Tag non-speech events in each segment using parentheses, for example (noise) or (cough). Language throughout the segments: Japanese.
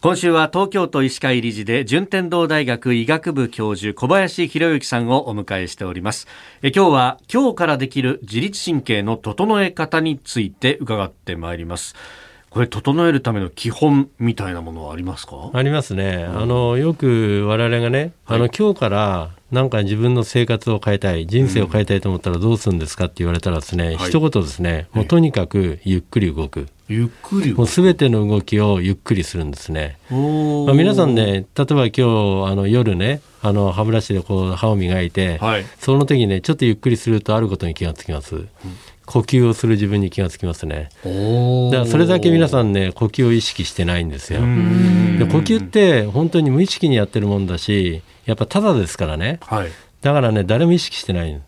今週は東京都医師会理事で順天堂大学医学部教授小林博之さんをお迎えしております。え今日は今日からできる自律神経の整え方について伺ってまいります。これ整えるための基本みたいなものはありますか？ありますね、うん、あのよく我々がね、はい、あの今日からなんか自分の生活を変えたい人生を変えたいと思ったらどうするんですかって言われたらですね、うん、一言ですね、もうとにかくゆっくり動くゆっくりもうすべての動きをゆっくりするんですね。まあ、皆さんね、例えば今日あの夜ね、あの歯ブラシでこう歯を磨いて、はい、その時ね、ちょっとゆっくりするとあることに気がつきます。うん、呼吸をする自分に気がつきますね。だからそれだけ皆さんね、呼吸を意識してないんですよ。で呼吸って本当に無意識にやってるもんだし、やっぱただですからね。はいだからね、誰も意識してない。こ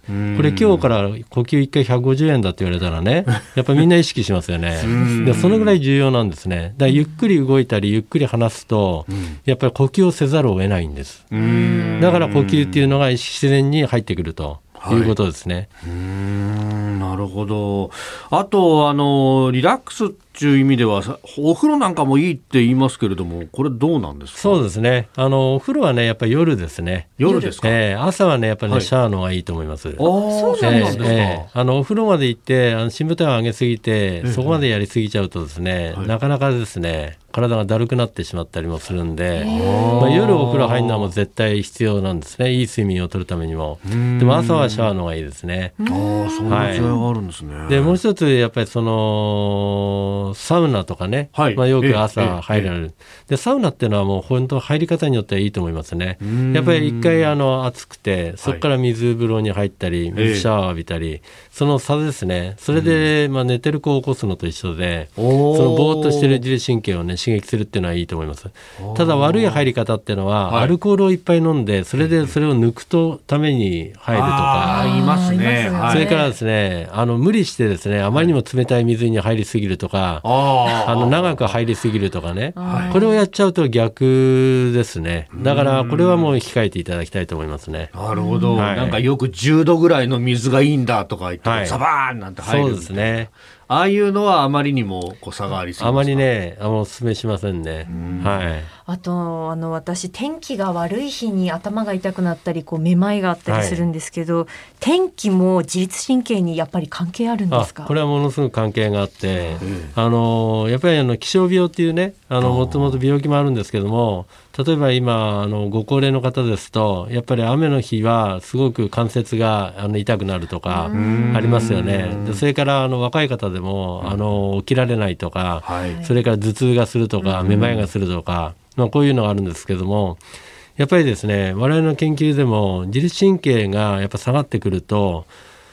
れ今日から呼吸1回150円だって言われたらね、(laughs) やっぱみんな意識しますよね。でそのぐらい重要なんですね。だからゆっくり動いたり、ゆっくり話すと、やっぱり呼吸をせざるを得ないんです。だから呼吸っていうのが自然に入ってくるということですね。はいなるほど。あと、あの、リラックスっていう意味では、お風呂なんかもいいって言いますけれども、これどうなんですか？そうですね。あの、お風呂はね、やっぱり夜ですね。夜ですか、えー、朝はね、やっぱりね、はい、シャワーの方がいいと思います。ああ、そうなんですか、えー、あの、お風呂まで行って、あの、深部体を上げすぎて、そこまでやりすぎちゃうとですね、なかなかですね、体がだるくなってしまったりもするんで、まあ、夜お風呂入るのはもう絶対必要なんですね。いい睡眠をとるためにも。でも朝はシャワーの方がいいですね。ああそんな違い。があるんですね、はい、でもう一つやっぱりそのサウナとかね、はい、まあ、よく朝入られる。でサウナっていうのはもう本当入り方によってはいいと思いますね。やっぱり一回あの暑くてそこから水風呂に入ったり水シャワー浴びたり、その差ですね。それでまあ寝てる子を起こすのと一緒でそのぼーっとしてる自律神経をね刺激するっていうのはいいと思います。ただ悪い入り方っていうのは、はい、アルコールをいっぱい飲んでそれでそれを抜くとために入るとか、いますね、それからですねあの無理してですねあまりにも冷たい水に入りすぎるとか、あの長く入りすぎるとかね、これをやっちゃうと逆ですね。だからこれはもう控えていただきたいと思いますね。なるほど、はい、なんかよく10度ぐらいの水がいいんだとか言って、はい、サバーンなんて入るそうですねああいうのはあまりにもこう差がありそうあまりねあのお勧めしませんね。はい。あとあの私天気が悪い日に頭が痛くなったりこうめまいがあったりするんですけど、はい、天気も自律神経にやっぱり関係あるんですか？これはものすごく関係があって、あのやっぱりあの気象病っていうねあのもともと病気もあるんですけども例えば今あのご高齢の方ですとやっぱり雨の日はすごく関節があの痛くなるとかありますよね。でそれからあの若い方でもあの起きられないとか、はい、それから頭痛がするとかめまいがするとか、まあ、こういうのがあるんですけどもやっぱりですね我々の研究でも自律神経がやっぱ下がってくると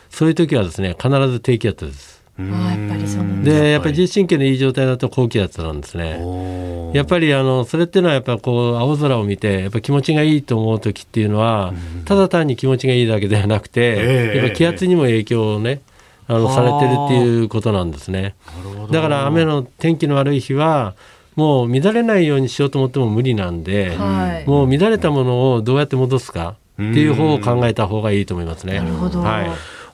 そういう時はですね必ず低気圧です。あやっぱりそうでやっぱり自律神経のいい状態だと高気圧なんですね。やっぱりあのそれっていうのはやっぱこう青空を見てやっぱ気持ちがいいと思う時っていうのは、ただ単に気持ちがいいだけではなくて、やっぱ気圧にも影響をねあのされてるっていうことなんですね。だから雨の天気の悪い日はもう乱れないようにしようと思っても無理なんで、はい、もう乱れたものをどうやって戻すかっていう方を考えた方がいいと思いますね。なるほど。はい。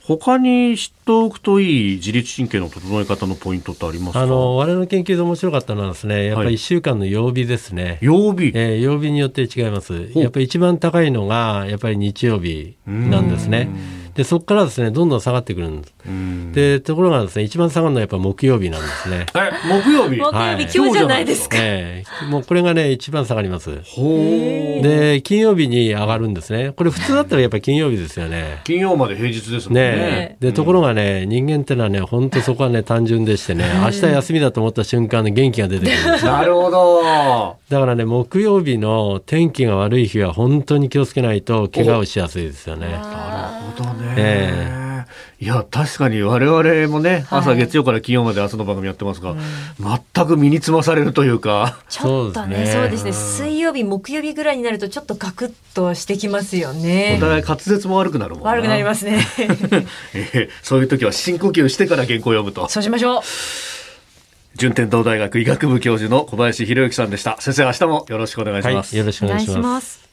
他に知っておくといい自律神経の整え方のポイントってありますあの我々の研究で面白かったのはですねやっぱり1週間の曜日ですね、はい、曜日、えー、曜日によって違います。やっぱり一番高いのがやっぱり日曜日なんですね。でそこからですねどんどん下がってくるんです。でところがですね一番下がるのはやっぱ木曜日なんですね。(laughs) え木曜日、木曜日、はい、今日じゃないですか。えー、もうこれがね一番下がります。で金曜日に上がるんですね。これ普通だったらやっぱり金曜日ですよね。金曜まで平日ですもんね。ねでところがね人間ってのはね本当そこはね単純でしてね明日休みだと思った瞬間に元気が出てくるんです (laughs) なるほど。だからね木曜日の天気が悪い日は本当に気をつけないと怪我をしやすいですよね。なるほどね。えーいや確かに我々もね、はい、朝月曜から金曜まで朝の番組やってますが、うん、全く身につまされるというか。ちょっとねそうですね。水曜日木曜日ぐらいになるとちょっとガクッとしてきますよね。お互い滑舌も悪くなるもん悪くなりますね、(laughs) えー、そういう時は深呼吸してから原稿を読むと。そうしましょう。順天堂大学医学部教授の小林博之さんでした。先生明日もよろしくお願いします、はい、よろしくお願いします